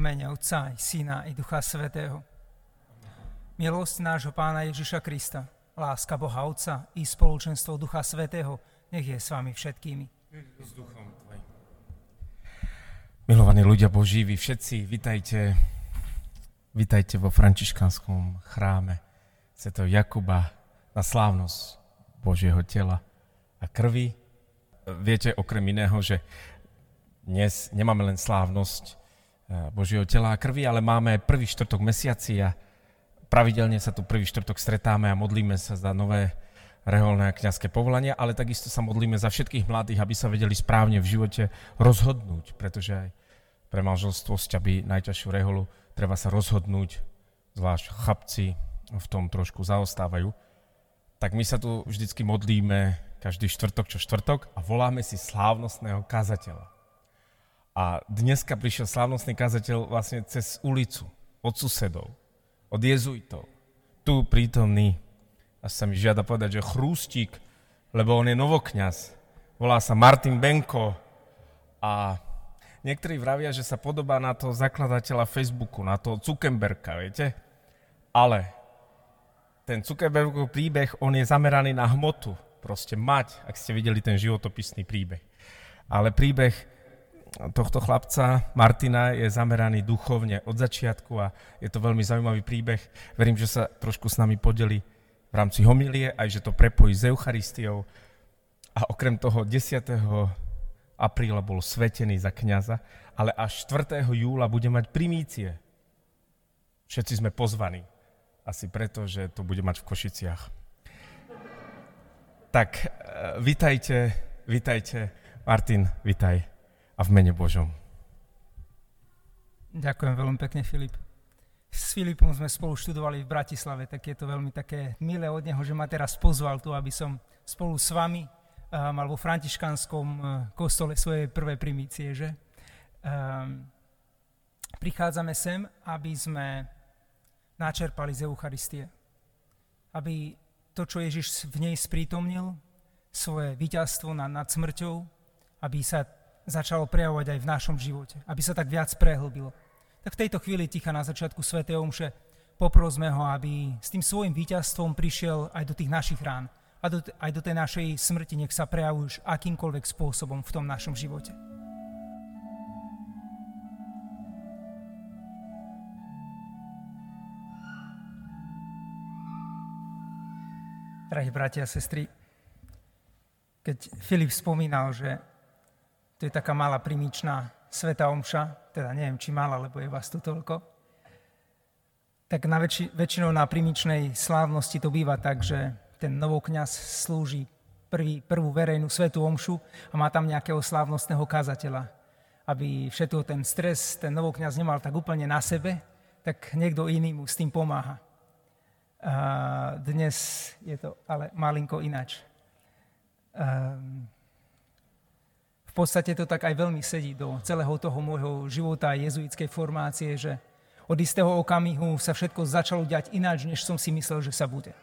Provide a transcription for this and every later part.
mene Otca i Syna i Ducha Svetého. Milosť nášho Pána Ježiša Krista, láska Boha Otca i spoločenstvo Ducha Svetého, nech je s vami všetkými. S duchom tvojim. Milovaní ľudia Boží, vy všetci, vitajte, vitajte vo františkanskom chráme Sv. Jakuba na slávnosť Božieho tela a krvi. Viete okrem iného, že dnes nemáme len slávnosť Božieho tela a krvi, ale máme prvý štvrtok mesiaci a pravidelne sa tu prvý štvrtok stretáme a modlíme sa za nové reholné a kniazské povolania, ale takisto sa modlíme za všetkých mladých, aby sa vedeli správne v živote rozhodnúť, pretože aj pre manželstvo sťaby najťažšiu reholu treba sa rozhodnúť, zvlášť chlapci v tom trošku zaostávajú. Tak my sa tu vždycky modlíme každý štvrtok čo štvrtok a voláme si slávnostného kazateľa. A dneska prišiel slávnostný kazateľ vlastne cez ulicu, od susedov od jezuitov. Tu prítomný, a sa mi žiada povedať, že chrústik, lebo on je novokňaz. Volá sa Martin Benko a niektorí vravia, že sa podobá na toho zakladateľa Facebooku, na toho Zuckerberga, viete? Ale ten Zuckerbergov príbeh, on je zameraný na hmotu. Proste mať, ak ste videli ten životopisný príbeh. Ale príbeh tohto chlapca Martina je zameraný duchovne od začiatku a je to veľmi zaujímavý príbeh. Verím, že sa trošku s nami podeli v rámci homilie, aj že to prepojí s Eucharistiou. A okrem toho 10. apríla bol svetený za kňaza, ale až 4. júla bude mať primície. Všetci sme pozvaní. Asi preto, že to bude mať v Košiciach. Tak, e, vitajte, vitajte. Martin, vitaj a v mene Božom. Ďakujem veľmi pekne, Filip. S Filipom sme spolu študovali v Bratislave, tak je to veľmi také milé od neho, že ma teraz pozval tu, aby som spolu s vami mal vo františkanskom uh, kostole svoje prvé primície, že? Um, prichádzame sem, aby sme načerpali z Eucharistie. Aby to, čo Ježiš v nej sprítomnil, svoje víťazstvo nad, nad smrťou, aby sa začalo prejavovať aj v našom živote, aby sa tak viac prehlbilo. Tak v tejto chvíli ticha na začiatku Sv. Omše poprosme ho, aby s tým svojim víťazstvom prišiel aj do tých našich rán a do, aj do tej našej smrti nech sa prejavujú akýmkoľvek spôsobom v tom našom živote. Drahí bratia a sestry, keď Filip spomínal, že to je taká malá primičná sveta omša, teda neviem, či malá, lebo je vás tu toľko. Tak na väčši, väčšinou na primičnej slávnosti to býva tak, že ten novokňaz slúži prvý, prvú verejnú svetú omšu a má tam nejakého slávnostného kazateľa. Aby všetko ten stres ten novokňaz nemal tak úplne na sebe, tak niekto iný mu s tým pomáha. A dnes je to ale malinko inač. Um, v podstate to tak aj veľmi sedí do celého toho môjho života a jezuitskej formácie, že od istého okamihu sa všetko začalo diať ináč, než som si myslel, že sa bude.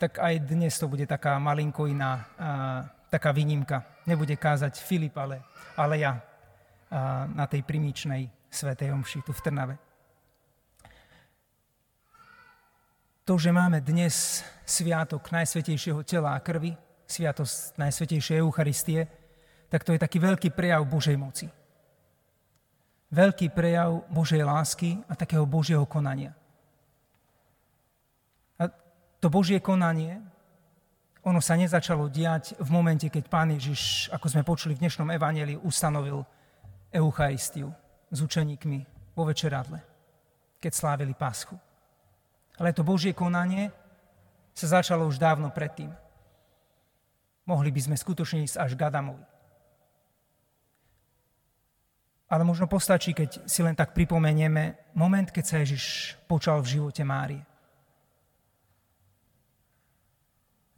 Tak aj dnes to bude taká malinko iná, a, taká výnimka. Nebude kázať Filip, ale, ale ja a, na tej primičnej svetej omši tu v Trnave. To, že máme dnes sviatok Najsvetejšieho tela a krvi, sviatosť Najsvetejšej Eucharistie, tak to je taký veľký prejav Božej moci. Veľký prejav Božej lásky a takého Božieho konania. A to Božie konanie, ono sa nezačalo diať v momente, keď Pán Ježiš, ako sme počuli v dnešnom evangelii, ustanovil Eucharistiu s učeníkmi vo večeradle, keď slávili Paschu. Ale to Božie konanie sa začalo už dávno predtým. Mohli by sme skutočne ísť až k Adamovi. Ale možno postačí, keď si len tak pripomenieme moment, keď sa Ježiš počal v živote Márie.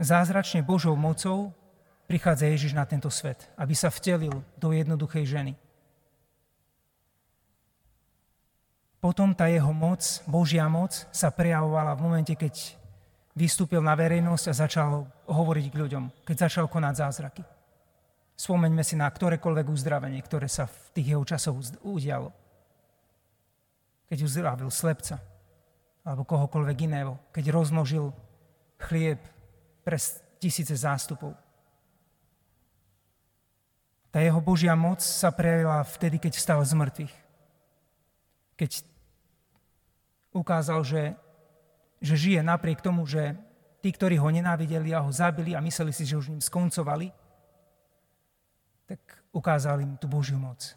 Zázračne Božou mocou prichádza Ježiš na tento svet, aby sa vtelil do jednoduchej ženy. Potom tá jeho moc, Božia moc, sa prejavovala v momente, keď vystúpil na verejnosť a začal hovoriť k ľuďom, keď začal konať zázraky. Spomeňme si na ktorékoľvek uzdravenie, ktoré sa v tých jeho časoch udialo. keď uzdravil slepca alebo kohokoľvek iného, keď rozmnožil chlieb pre tisíce zástupov. Tá jeho Božia moc sa prejavila vtedy, keď vstal z mŕtvych. Keď ukázal, že, že žije napriek tomu, že tí, ktorí ho nenávideli a ho zabili a mysleli si, že už ním skoncovali, tak ukázal im tú Božiu moc,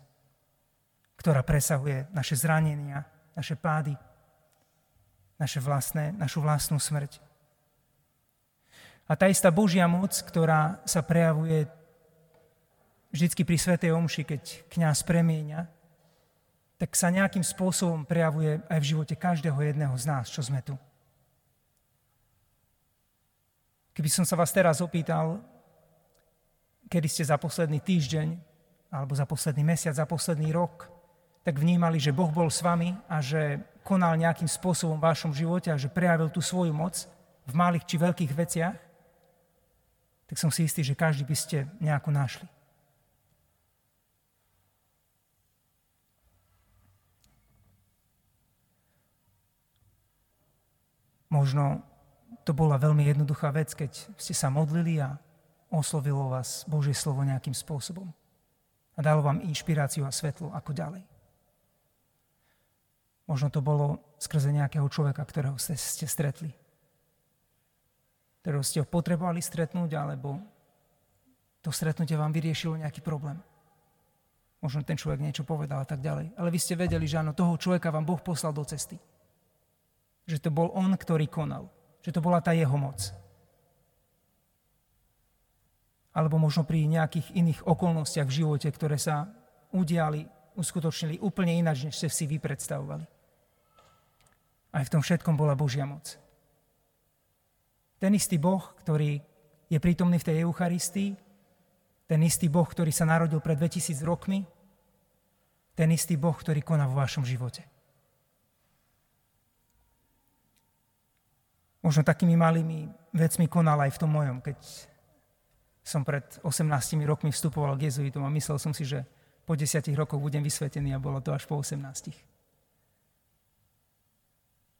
ktorá presahuje naše zranenia, naše pády, naše vlastné, našu vlastnú smrť. A tá istá Božia moc, ktorá sa prejavuje vždycky pri Svetej Omši, keď kňaz premieňa, tak sa nejakým spôsobom prejavuje aj v živote každého jedného z nás, čo sme tu. Keby som sa vás teraz opýtal, kedy ste za posledný týždeň, alebo za posledný mesiac, za posledný rok, tak vnímali, že Boh bol s vami a že konal nejakým spôsobom v vašom živote a že prejavil tú svoju moc v malých či veľkých veciach, tak som si istý, že každý by ste nejakú našli. Možno to bola veľmi jednoduchá vec, keď ste sa modlili a oslovilo vás Božie slovo nejakým spôsobom. A dalo vám inšpiráciu a svetlo, ako ďalej. Možno to bolo skrze nejakého človeka, ktorého ste, ste stretli. Ktorého ste ho potrebovali stretnúť, alebo to stretnutie vám vyriešilo nejaký problém. Možno ten človek niečo povedal a tak ďalej. Ale vy ste vedeli, že áno, toho človeka vám Boh poslal do cesty. Že to bol on, ktorý konal. Že to bola tá jeho moc. Alebo možno pri nejakých iných okolnostiach v živote, ktoré sa udiali, uskutočnili úplne ináč, než ste si vy predstavovali. Aj v tom všetkom bola Božia moc. Ten istý Boh, ktorý je prítomný v tej Eucharistii, ten istý Boh, ktorý sa narodil pred 2000 rokmi, ten istý Boh, ktorý koná vo vašom živote. Možno takými malými vecmi konal aj v tom mojom, keď som pred 18 rokmi vstupoval k jezuitom a myslel som si, že po 10 rokoch budem vysvetený a bolo to až po 18.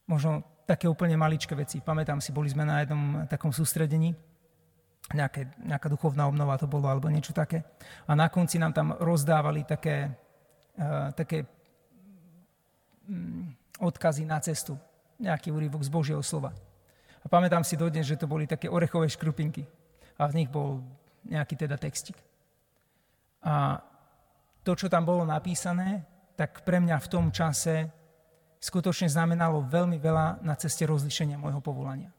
Možno také úplne maličké veci. Pamätám si, boli sme na jednom takom sústredení, nejaké, nejaká duchovná obnova to bolo, alebo niečo také. A na konci nám tam rozdávali také, uh, také um, odkazy na cestu. Nejaký úryvok z Božieho slova. A pamätám si dodnes, že to boli také orechové škrupinky. A v nich bol nejaký teda textik. A to, čo tam bolo napísané, tak pre mňa v tom čase skutočne znamenalo veľmi veľa na ceste rozlišenia môjho povolania.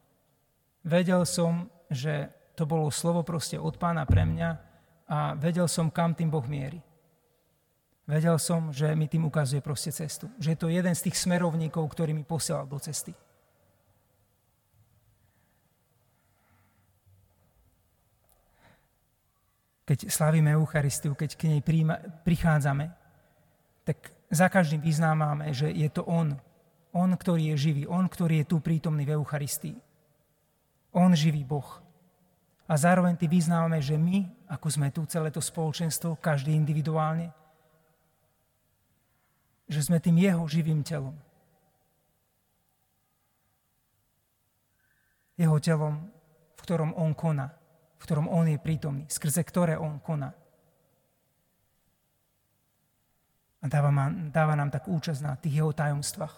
Vedel som, že to bolo slovo proste od pána pre mňa a vedel som, kam tým Boh mierí. Vedel som, že mi tým ukazuje proste cestu. Že je to jeden z tých smerovníkov, ktorý mi posielal do cesty. Keď slavíme Eucharistiu, keď k nej príjma, prichádzame, tak za každým vyznámame, že je to On. On, ktorý je živý. On, ktorý je tu prítomný v Eucharistii. On živý Boh. A zároveň ty vyznávame, že my, ako sme tu, celé to spoločenstvo, každý individuálne, že sme tým jeho živým telom. Jeho telom, v ktorom on koná ktorom On je prítomný, skrze ktoré On koná. A dáva, ma, dáva nám tak účasť na tých jeho tajomstvách.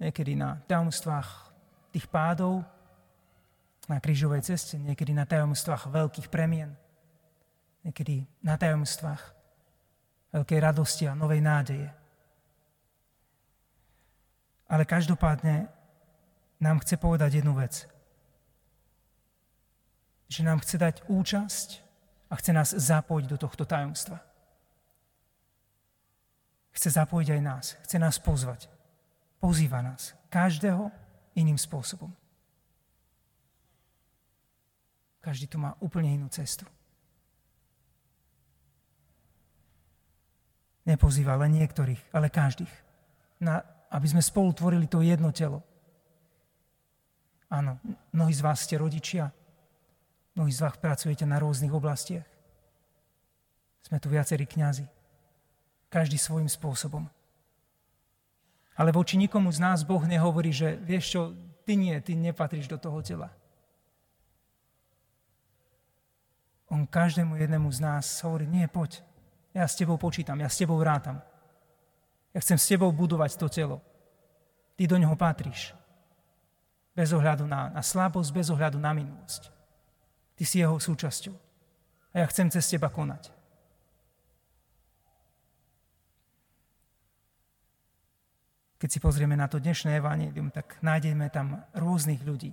Niekedy na tajomstvách tých pádov, na krížovej ceste, niekedy na tajomstvách veľkých premien, niekedy na tajomstvách veľkej radosti a novej nádeje. Ale každopádne nám chce povedať jednu vec – že nám chce dať účasť a chce nás zapojiť do tohto tajomstva. Chce zapojiť aj nás, chce nás pozvať. Pozýva nás, každého iným spôsobom. Každý tu má úplne inú cestu. Nepozýva len niektorých, ale každých. Na, aby sme spolu tvorili to jedno telo. Áno, mnohí z vás ste rodičia, Mnohí z vás pracujete na rôznych oblastiach. Sme tu viacerí kňazi. Každý svojím spôsobom. Ale voči nikomu z nás Boh nehovorí, že vieš čo, ty nie, ty nepatríš do toho tela. On každému jednému z nás hovorí, nie, poď, ja s tebou počítam, ja s tebou rátam. Ja chcem s tebou budovať to telo. Ty do neho patríš. Bez ohľadu na, na slabosť, bez ohľadu na minulosť. Ty si jeho súčasťou. A ja chcem cez teba konať. Keď si pozrieme na to dnešné evanílium, tak nájdeme tam rôznych ľudí.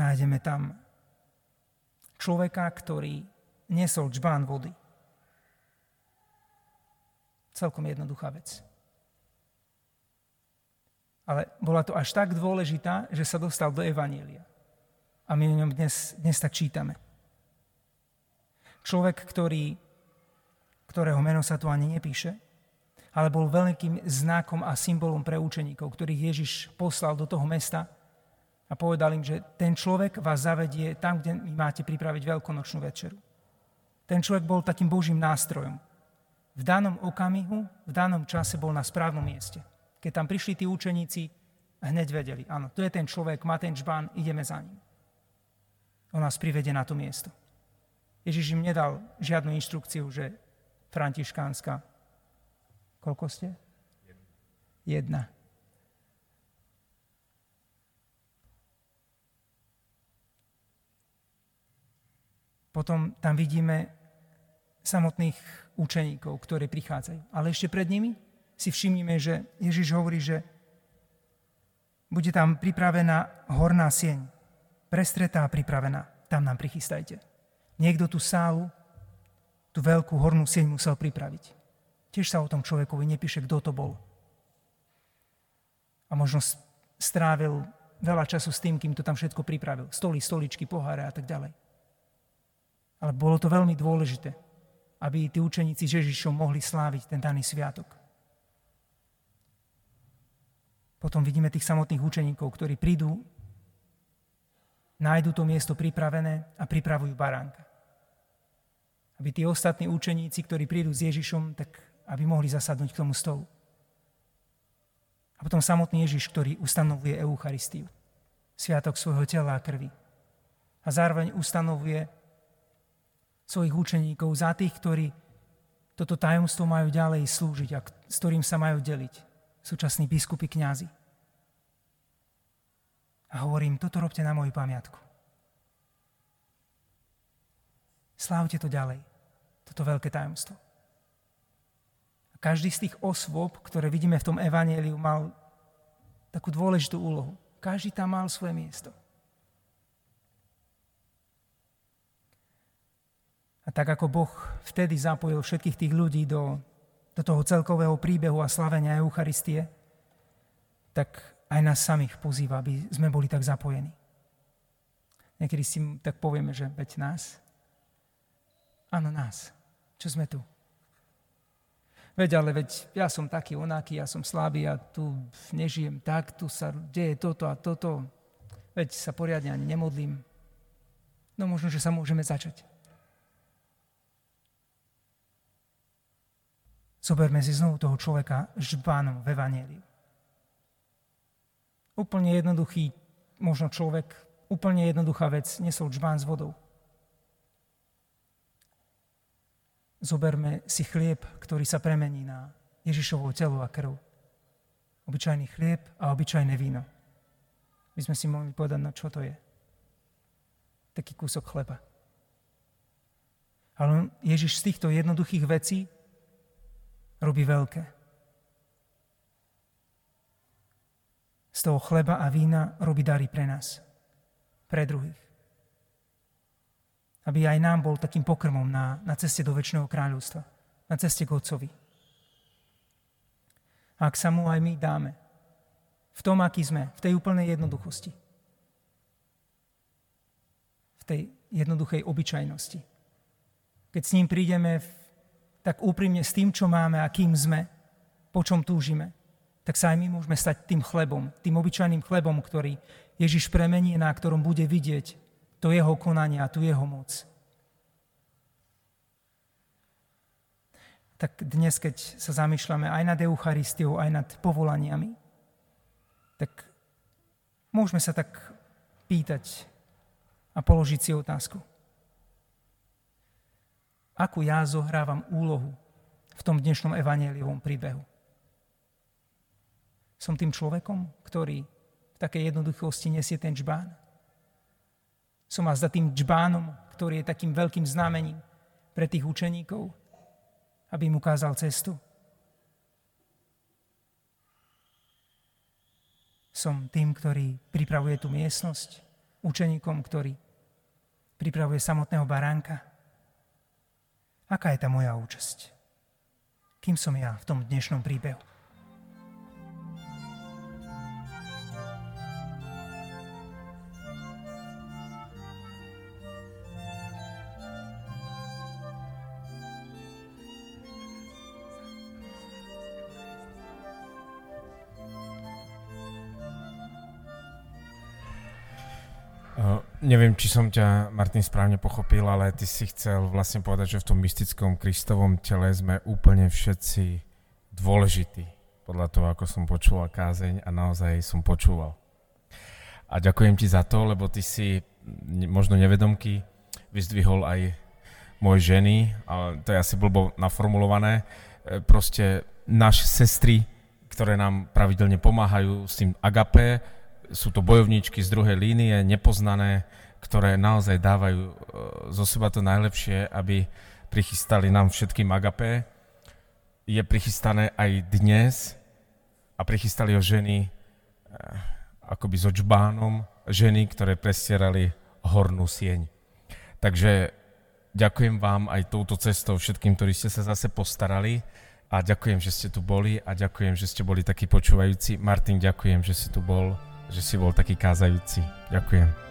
Nájdeme tam človeka, ktorý nesol čbán vody. Celkom jednoduchá vec. Ale bola to až tak dôležitá, že sa dostal do Evanília. A my o ňom dnes, dnes tak čítame. Človek, ktorý, ktorého meno sa tu ani nepíše, ale bol veľkým znakom a symbolom pre učeníkov, ktorých Ježiš poslal do toho mesta a povedal im, že ten človek vás zavedie tam, kde mi máte pripraviť veľkonočnú večeru. Ten človek bol takým Božím nástrojom. V danom okamihu, v danom čase bol na správnom mieste. Keď tam prišli tí učeníci, hneď vedeli, áno, to je ten človek, má ten čbán, ideme za ním. On nás privede na to miesto. Ježiš im nedal žiadnu inštrukciu, že františkánska. Koľko ste? Jedna. Potom tam vidíme samotných učeníkov, ktorí prichádzajú. Ale ešte pred nimi si všimnime, že Ježiš hovorí, že bude tam pripravená horná sieň, prestretá a pripravená. Tam nám prichystajte. Niekto tú sálu, tú veľkú hornú sieň musel pripraviť. Tiež sa o tom človekovi nepíše, kto to bol. A možno strávil veľa času s tým, kým to tam všetko pripravil. Stoly, stoličky, poháre a tak ďalej. Ale bolo to veľmi dôležité, aby tí učeníci s Ježišom mohli sláviť ten daný sviatok. Potom vidíme tých samotných učeníkov, ktorí prídu, nájdu to miesto pripravené a pripravujú baránka. Aby tí ostatní učeníci, ktorí prídu s Ježišom, tak aby mohli zasadnúť k tomu stolu. A potom samotný Ježiš, ktorý ustanovuje Eucharistiu, sviatok svojho tela a krvi. A zároveň ustanovuje svojich učeníkov za tých, ktorí toto tajomstvo majú ďalej slúžiť a s ktorým sa majú deliť súčasní biskupy kňazi. A hovorím, toto robte na moju pamiatku. Slávte to ďalej, toto veľké tajomstvo. A každý z tých osôb, ktoré vidíme v tom evaníliu, mal takú dôležitú úlohu. Každý tam mal svoje miesto. A tak ako Boh vtedy zapojil všetkých tých ľudí do do toho celkového príbehu a slavenia Eucharistie, tak aj nás samých pozýva, aby sme boli tak zapojení. Niekedy si tak povieme, že veď nás. Áno, nás. Čo sme tu? Veď, ale veď ja som taký onaký, ja som slabý a tu nežijem tak, tu sa deje toto a toto. Veď sa poriadne ani nemodlím. No možno, že sa môžeme začať. Zoberme si znovu toho človeka žbánom v Evangeliu. Úplne jednoduchý, možno človek, úplne jednoduchá vec, nesol žbán s vodou. Zoberme si chlieb, ktorý sa premení na Ježišovo telo a krv. Obyčajný chlieb a obyčajné víno. My sme si mohli povedať, na čo to je. Taký kúsok chleba. Ale Ježiš z týchto jednoduchých vecí robí veľké. Z toho chleba a vína robí dary pre nás, pre druhých. Aby aj nám bol takým pokrmom na, na ceste do väčšného kráľovstva, na ceste k Otcovi. Ak sa mu aj my dáme, v tom, aký sme, v tej úplnej jednoduchosti, v tej jednoduchej obyčajnosti. Keď s ním prídeme v tak úprimne s tým, čo máme a kým sme, po čom túžime, tak sa aj my môžeme stať tým chlebom, tým obyčajným chlebom, ktorý Ježiš premení, na ktorom bude vidieť to jeho konanie a tu jeho moc. tak dnes, keď sa zamýšľame aj nad Eucharistiou, aj nad povolaniami, tak môžeme sa tak pýtať a položiť si otázku. Akú ja zohrávam úlohu v tom dnešnom evaneliovom príbehu? Som tým človekom, ktorý v takej jednoduchosti nesie ten čbán? Som a za tým čbánom, ktorý je takým veľkým znamením pre tých učeníkov, aby im ukázal cestu. Som tým, ktorý pripravuje tú miestnosť, učeníkom, ktorý pripravuje samotného baránka. Aká je tá moja účasť? Kým som ja v tom dnešnom príbehu? Neviem, či som ťa, Martin, správne pochopil, ale ty si chcel vlastne povedať, že v tom mystickom Kristovom tele sme úplne všetci dôležití, podľa toho, ako som počúval kázeň a naozaj som počúval. A ďakujem ti za to, lebo ty si možno nevedomky vyzdvihol aj moje ženy, ale to je asi blbo naformulované, e, proste naše sestry, ktoré nám pravidelne pomáhajú s tým agape, sú to bojovníčky z druhej línie, nepoznané, ktoré naozaj dávajú e, zo seba to najlepšie, aby prichystali nám všetkým agapé. Je prichystané aj dnes a prichystali ho ženy e, akoby so čbánom, ženy, ktoré prestierali hornú sieň. Takže ďakujem vám aj touto cestou všetkým, ktorí ste sa zase postarali a ďakujem, že ste tu boli a ďakujem, že ste boli takí počúvajúci. Martin, ďakujem, že si tu bol že si bol taký kázajúci. Ďakujem.